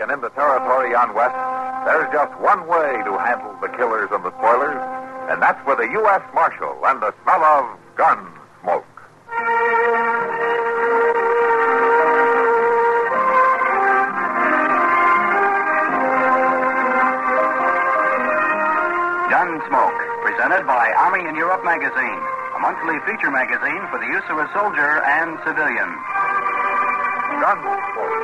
and in the territory on West, there's just one way to handle the killers and the spoilers, and that's with a U.S. Marshal and the smell of gun smoke. Gunsmoke, presented by Army in Europe magazine, a monthly feature magazine for the use of a soldier and civilian. Gunsmoke,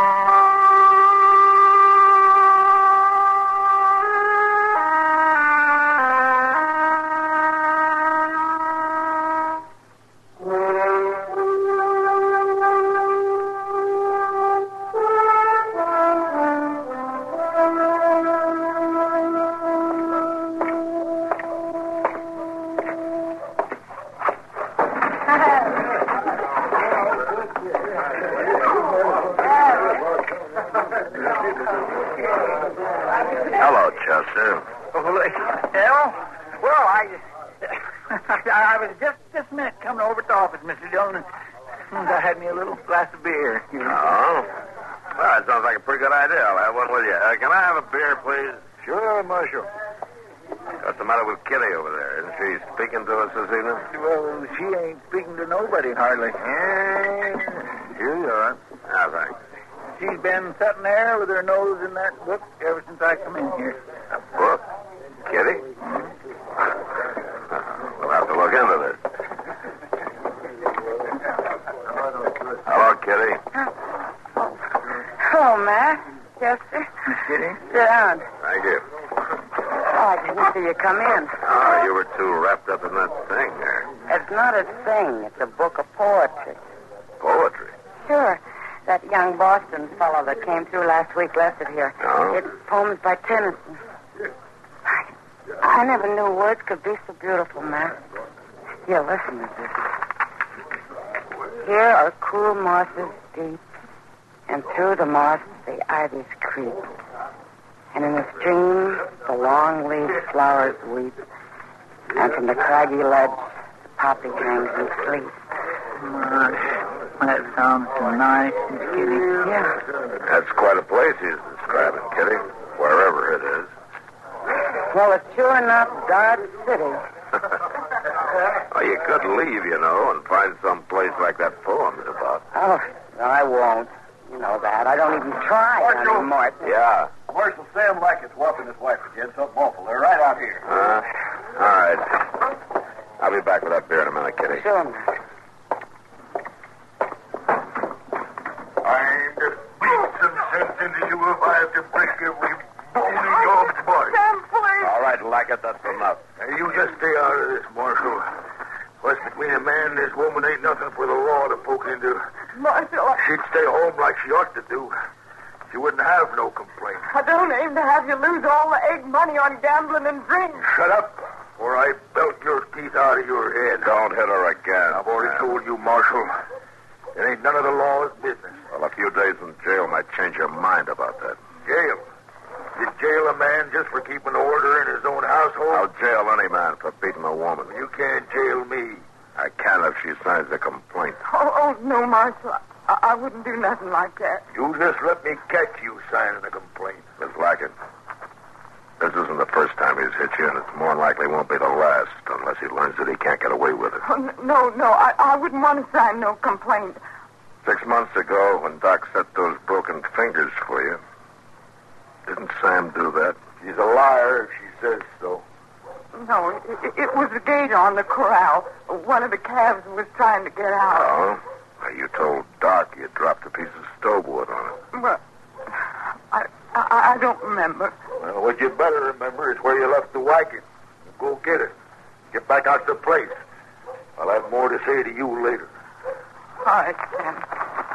Mr. Dillon, and I had me a little glass of beer. You know. Oh? Well, that sounds like a pretty good idea. I'll have one with you. Uh, can I have a beer, please? Sure, Marshal. What's the matter with Kitty over there? Isn't she speaking to us this evening? Well, she ain't speaking to nobody hardly. Eh, Here you are. Ah, thanks. She's been sitting there with her nose in that book ever since I come in here. A book? Kitty? We'll have to look into this. Hello, Kitty. Oh, Matt. Chester. Miss Kitty? Down. Thank you. Oh, I didn't see you come in. Oh, you were too wrapped up in that thing there. It's not a thing. It's a book of poetry. Poetry. Sure. That young Boston fellow that came through last week left it here. Oh? It's poems by Tennyson. I, I never knew words could be so beautiful, Matt. Here, listen to this. Here are cool mosses deep, and through the moss the ivies creep. And in the stream the long-leaved flowers weep, and from the craggy ledge the poppy hangs and sleeps. My, that sounds so nice, Miss Kitty. Yeah. That's quite a place he's describing, Kitty. Wherever it is. Well, it's sure enough Dodge City. well, you could leave, you know, and find some place like that poem's about. Oh, no, I won't. You know that. I don't even try anymore. Yeah. Marshal Sam Lackett's walking his wife again. Something awful. They're right out here. Uh, all right. I'll be back with that beer in a minute, Kitty. Sure, Matt. I'm just beat some sense into you if I have to break every bone in your body. Sam, please. All right, Lackett, that's enough. Now, you just stay out of this, Marshal. What's between a man and his woman ain't nothing for the law to poke into. Marshal, I, She'd stay home like she ought to do. She wouldn't have no complaint. I don't aim to have you lose all the egg money on gambling and drink. Shut up, or I belt your teeth out of your head. Don't hit her again. I've already told you, Marshal. It ain't none of the law's business. Well, a few days in jail might change your mind about that. Jail. You jail a man just for keeping order in his own household? I'll jail any man for beating a woman. You can't jail me. I can if she signs a complaint. Oh, oh no, Marshal. I, I wouldn't do nothing like that. You just let me catch you signing a complaint. Miss Lackett, this isn't the first time he's hit you, and it's more than likely won't be the last unless he learns that he can't get away with it. Oh, no, no, I, I wouldn't want to sign no complaint. Six months ago, when Doc set those broken fingers for you, didn't Sam do that? She's a liar if she says so. No, it, it was the gate on the corral. One of the calves was trying to get out. Oh? You told Doc you dropped a piece of stove wood on it. Well, I, I, I don't remember. Well, what you better remember is where you left the wagon. Go get it. Get back out to the place. I'll have more to say to you later. All right, Sam.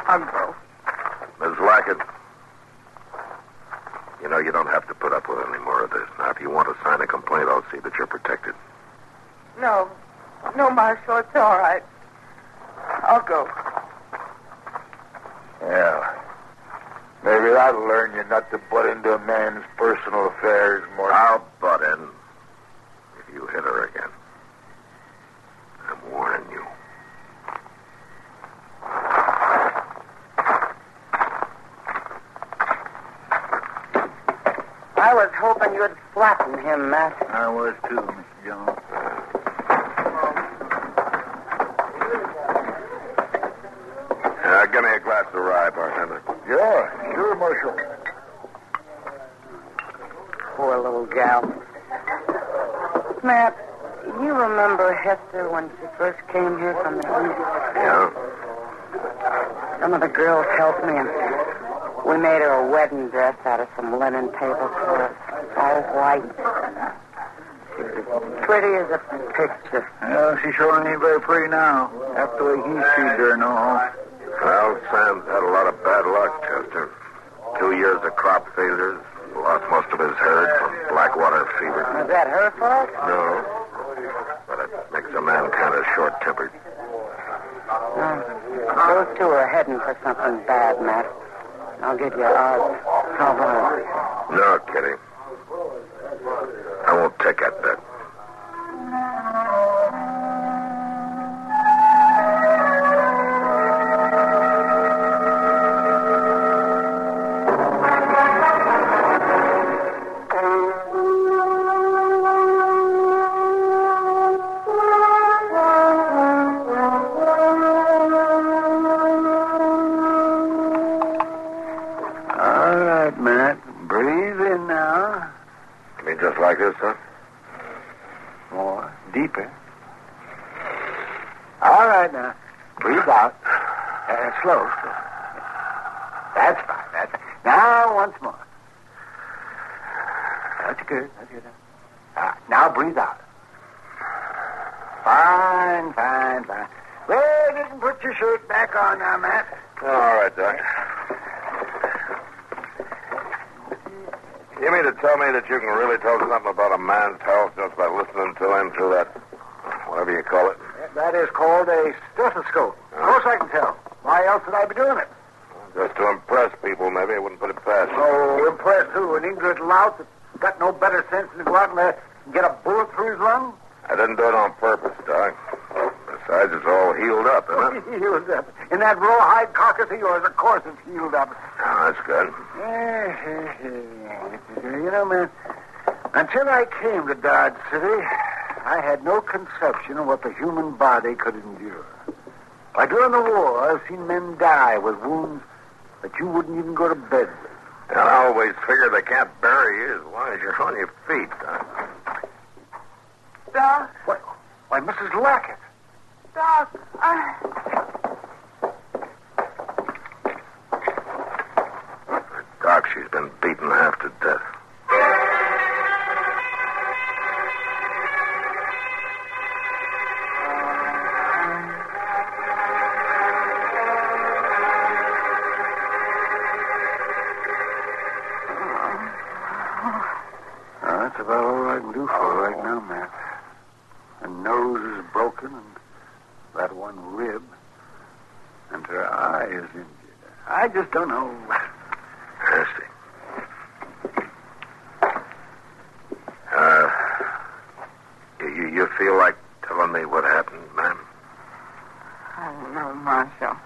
I'll go. Miss Lackett, you know you don't have to put up with any more of this. Now, if you want to sign a complaint, I'll see that you're protected. No. No, Marshal, it's all right. I'll go. Yeah. Maybe that'll learn you not to butt into a man's personal affairs more. I'll butt in if you hit her again. I'm warning you. I was hoping you'd flatten him, Matt. I was too, Mr. Jones. Uh, give me a glass of rye, bartender. Yeah, sure, Marshal. Poor little gal. Matt, you remember Hester when she first came here from the east? Yeah? Some of the girls helped me, and we made her a wedding dress out of some linen tablecloths, all white. She was pretty as a picture. Well, she sure ain't very pretty now. After the way he treated her and all. Well, Sam's had a lot of bad luck, Chester. Two years of crop failures, lost most of his herd from blackwater fever. Was that her fault? No. But it makes a man kind of short-tempered. No. Those two are heading for something bad, Matt. I'll give you about? No, Kitty. Like this, huh? More. Deeper. All right, now. Breathe out. Uh, slow, slow. That's fine. That's fine. Now, once more. That's good. That's good. Ah, now breathe out. Fine, fine, fine. Well, you can put your shirt back on now, Matt. All right, Doc. You mean to tell me that you can really tell something about a man's health just by listening to him through that, whatever you call it? That is called a stethoscope. Of course I can tell. Why else would I be doing it? Just to impress people, maybe. I wouldn't put it past you. Oh, impress who? An ignorant lout that's got no better sense than to go out and uh, get a bullet through his lung? I didn't do it on purpose, Doc. Besides, it's all healed up, isn't it? healed up. In that rawhide carcass of yours, of course it's healed up. Oh, that's good. Eh, you know, man, until I came to Dodge City, I had no conception of what the human body could endure. Why, during the war, I've seen men die with wounds that you wouldn't even go to bed with. And I always figure they can't bury you as long as you're on your feet, Doc. Doc, What? Why, Mrs. Lackett. Doc, I... Doc, she's been beaten half to death. Don't know. Nasty. Uh, you, you, you feel like telling me what happened, ma'am? I don't know, Marshal.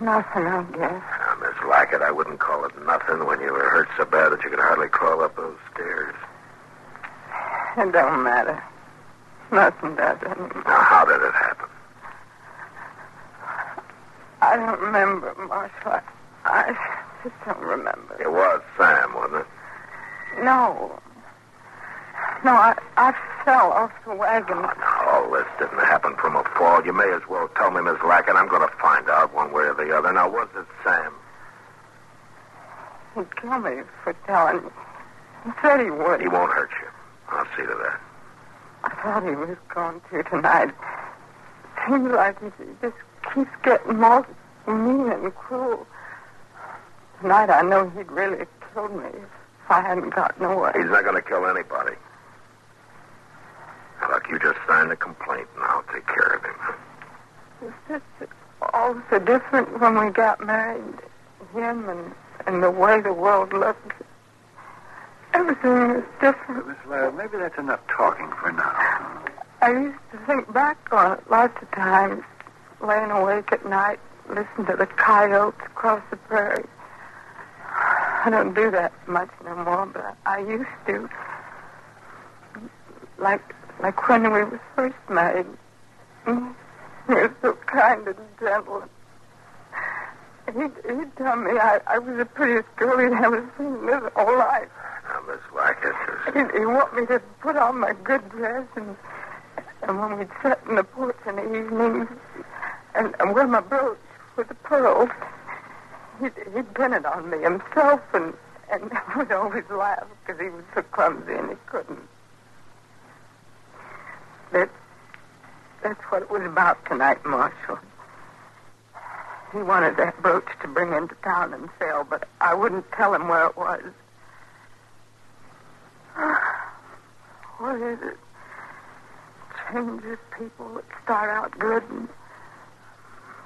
Nothing, I guess. Uh, Miss Lackett, I wouldn't call it nothing when you were hurt so bad that you could hardly crawl up those stairs. It don't matter. Nothing does anymore. Now, how did it happen? I don't remember, Marshal. I, I just don't remember. It was Sam, wasn't it? No. No, I, I fell off the wagon. Oh, now, all this didn't happen from a fall. You may as well tell me, Miss Lackett. I'm going to find out one way or the other. Now, was it Sam? He'd kill me for telling. He said he would. He won't hurt you. I'll see to that. I thought he was going to tonight. Seems like he just keeps getting more mean and cruel. Tonight I know he'd really have killed me if I hadn't gotten away. He's not going to kill anybody. Look, you just sign the complaint, and I'll take care of him. It's just all so different when we got married. Him and, and the way the world looked. Everything was different. Miss Lara, maybe that's enough talking for now. I used to think back on it lots of times, laying awake at night, listening to the coyotes across the prairie. I don't do that much no more, but I used to. Like, like when we were first married. He was so kind and gentle. He'd, he'd tell me I, I was the prettiest girl he'd ever seen in his whole life. Now, Miss Lackett, just... He'd, he'd want me to put on my good dress and and when we'd sit in the porch in the evenings and, and wear my brooch with the pearls, he'd, he'd pin it on me himself and, and would always laugh because he was so clumsy and he couldn't. That, that's what it was about tonight, Marshal. He wanted that brooch to bring into town and sell, but I wouldn't tell him where it was. What is it? Changes people that start out good and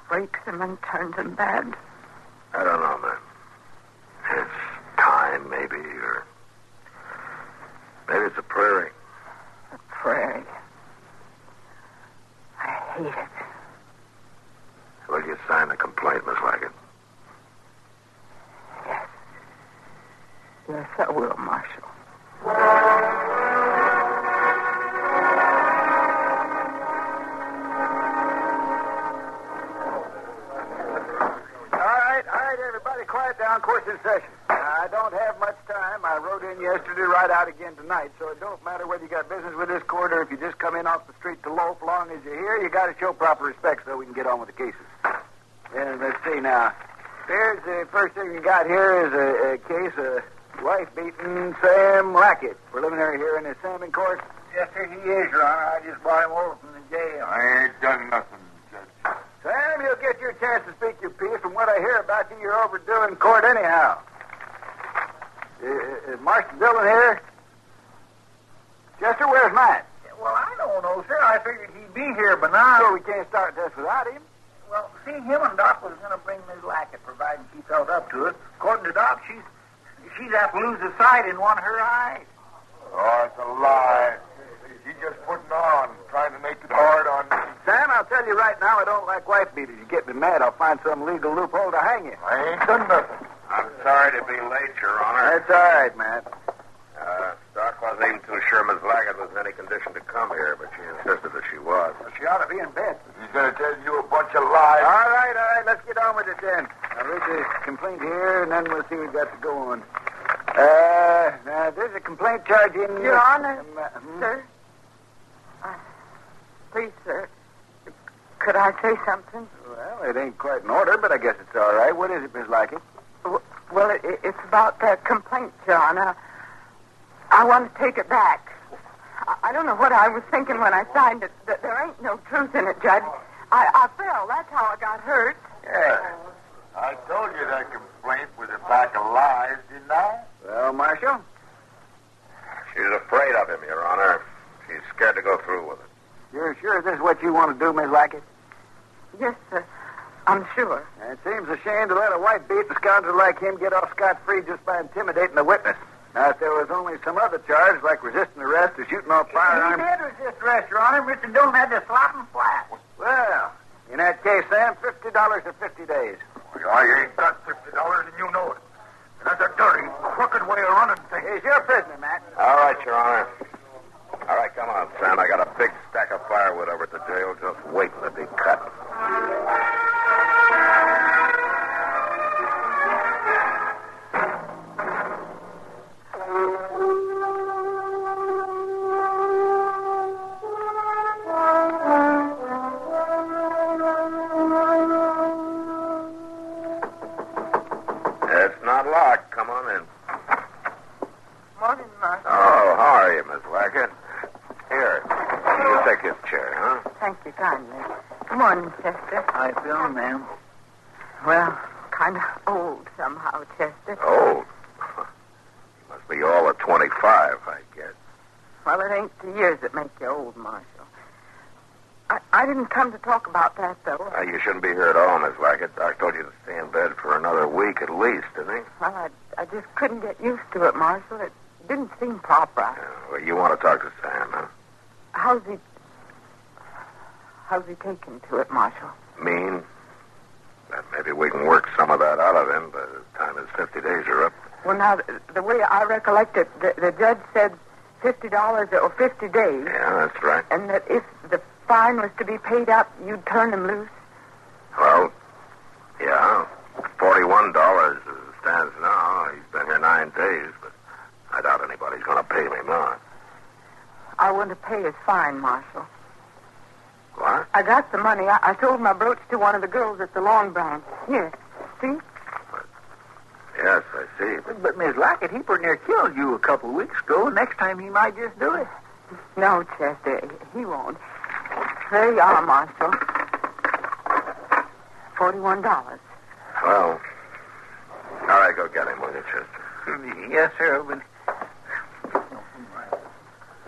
breaks them and turns them bad. I don't know, man. It's time, maybe, or... Maybe it's a prairie. A prairie. I hate it. Will you sign the complaint, Miss Lackett? Yes. Yes, I will, Marshal. Quiet. Course in session. I don't have much time. I rode in yesterday, ride out again tonight, so it don't matter whether you got business with this court or if you just come in off the street to loaf. Long as you're here, you got to show proper respect so we can get on with the cases. And let's see now. Here's the first thing you got here is a, a case of wife beating Sam Lackett, preliminary hearing is Sam in court. Yes, sir, he is, Your Honor. I just brought him over from the jail. I ain't done nothing, Judge. Sam, you'll get your chance to speak your piece. From what I hear about you, you're overdoing court anyhow. Uh, is Marston Dillon here? Chester, where's Matt? Well, I don't know, sir. I figured he'd be here by now. Sure, we can't start this without him. Well, see, him and Doc was going to bring Miss Lackett, providing she felt up to it. According to Doc, she's she's have to lose a sight in one of her eyes. Oh, it's a lie. She's just putting on, trying to make it hard on me. Sam, I'll tell you right now, I don't like wife beaters. You get me mad, I'll find some legal loophole to hang you. I ain't done nothing. I'm sorry to be late, Your Honor. That's all right, Matt. Uh, Doc wasn't even too sure Miss Lackett was in any condition to come here, but she insisted that she was. She ought to be in bed. He's going to tell you a bunch of lies. All right, all right, let's get on with it then. I'll read the complaint here, and then we'll see what we got to go on. Uh, now, there's a complaint charging... Your Honor, Um, uh, hmm? Sir? Uh, please, sir. Could I say something? Well, it ain't quite in order, but I guess it's all right. What is it, Miss Lackett? W- Well, it, it- it's about that complaint, John. Uh, I want to take it back. I, I don't know what I was thinking when I signed it. Th- There ain't no truth in it, Judge. I, I fell. That's how I got hurt. Yeah. I told you that complaint was a pack of lies, didn't I? Well, Marshal? She's afraid of him, Your Honor. She's scared to go through with it. You're sure this is what you want to do, Miss Lackett? Yes, sir. I'm sure. It seems a shame to let a white beating scoundrel like him get off scot-free just by intimidating a witness. Now, if there was only some other charge, like resisting arrest or shooting off firearms... He did resist arrest, Your Honor. Mr. Dillon had to slap him flat. Well, in that case, Sam, $50 for 50 days. I ain't got fifty dollars, and you know it. And that's a dirty, crooked way of running things. He's your prisoner, Matt. All right, Your Honor. All right, come on, Sam. I got a big stack of firewood over at the jail just waiting to be cut. Kindly. Good morning, Chester. I feel, ma'am. Well, kind of old somehow, Chester. Old. You must be all of 25, I guess. Well, it ain't the years that make you old, Marshal. I, I didn't come to talk about that, though. Uh, you shouldn't be here at all, Miss Lackett. Doc told you to stay in bed for another week at least, didn't he? Well, I, I just couldn't get used to it, Marshal. It didn't seem proper. Yeah, well, you want to talk to Sam, huh? How's he... How's he taken to it, Marshal? Mean? Well, maybe we can work some of that out of him by the time his 50 days are up. Well, now, the, the way I recollect it, the, the judge said $50 or 50 days, Yeah, that's right. and that if the fine was to be paid up, you'd turn him loose. Well, yeah. $41 as it stands now. He's been here nine days, but I doubt anybody's going to pay me more. I want to pay his fine, Marshal. What? I got the money. I, I sold my brooch to one of the girls at the Long Branch. Here, see? Yes, I see. But But, Miss Lackett, he pretty near killed you a couple of weeks ago. Next time he might just do it. No, Chester, he won't. There you are, Marshal. Forty-one dollars. Well, all right, go get him, will you, Chester? Yes, sir. But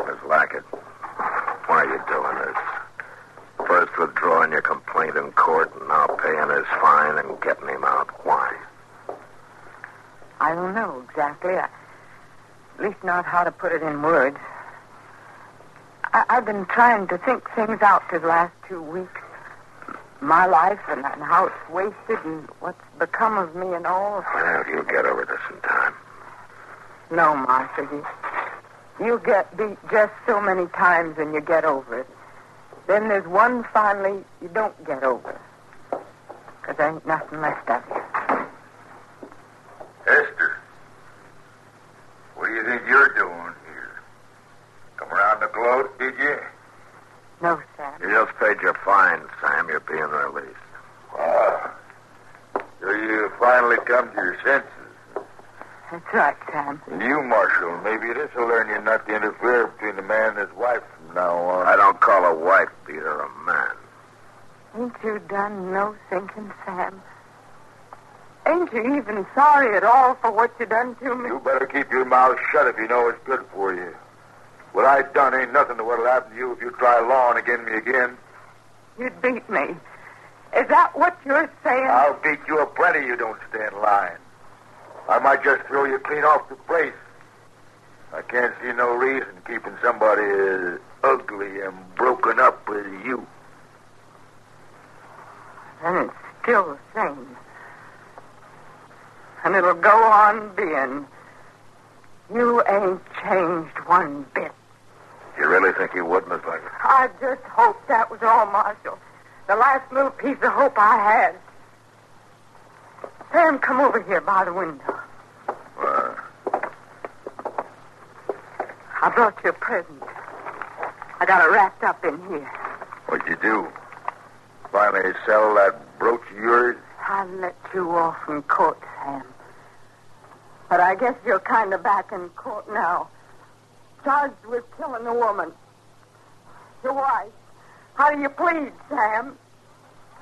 Miss Lackett, why are you doing this? First withdrawing your complaint in court and now paying his fine and getting him out. Why? I don't know exactly. I, at least not how to put it in words. I, I've been trying to think things out for the last two weeks. My life and, and how it's wasted and what's become of me and all. Well, you'll get over this in time. No, Martha, you, you get beat just so many times and you get over it. Then there's one finally you don't get over. Because there ain't nothing left of you. Esther, what do you think you're doing here? Come around the gloat, did you? No, Sam. You just paid your fine, Sam. You're being released. Wow. So you finally come to your senses. That's right, Sam. And you, Marshal, maybe this will learn you not to interfere between a man and his wife from now on. I don't call a wife beater a man. Ain't you done no thinking, Sam? Ain't you even sorry at all for what you done to me? You better keep your mouth shut if you know it's good for you. What I done ain't nothing to what'll happen to you if you try lawing against me again. You'd beat me. Is that what you're saying? I'll beat you a plenty you don't stand lying. I might just throw you clean off the place. I can't see no reason keeping somebody as ugly and broken up as you. And it's still the same. And it'll go on being. You ain't changed one bit. You really think he would, Miss Lackett? I just hoped that was all, Marshal. The last little piece of hope I had. Sam, come over here by the window. Uh, I brought you a present. I got it wrapped up in here. what'd you do? Finally sell that brooch of yours? I let you off in court, Sam. But I guess you're kind of back in court now. Charged with killing a woman. Your wife. How do you plead, Sam?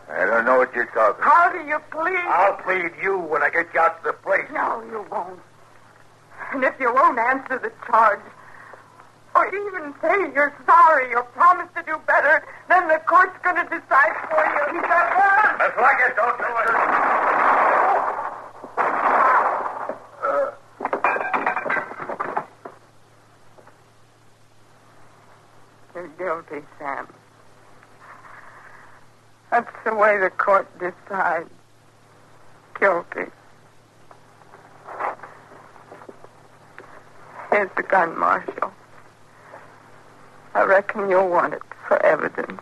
I don't know what you're talking about. How do you plead? I'll plead you when I get you out to the place. No, you won't. And if you won't answer the charge, or even say you're sorry or promise to do better, then the court's going to decide for you. He's a gun! Miss Lackett, don't do it. You're guilty, Sam. That's the way the court decides. Guilty. Here's the gun, Marshal. I reckon you'll want it for evidence.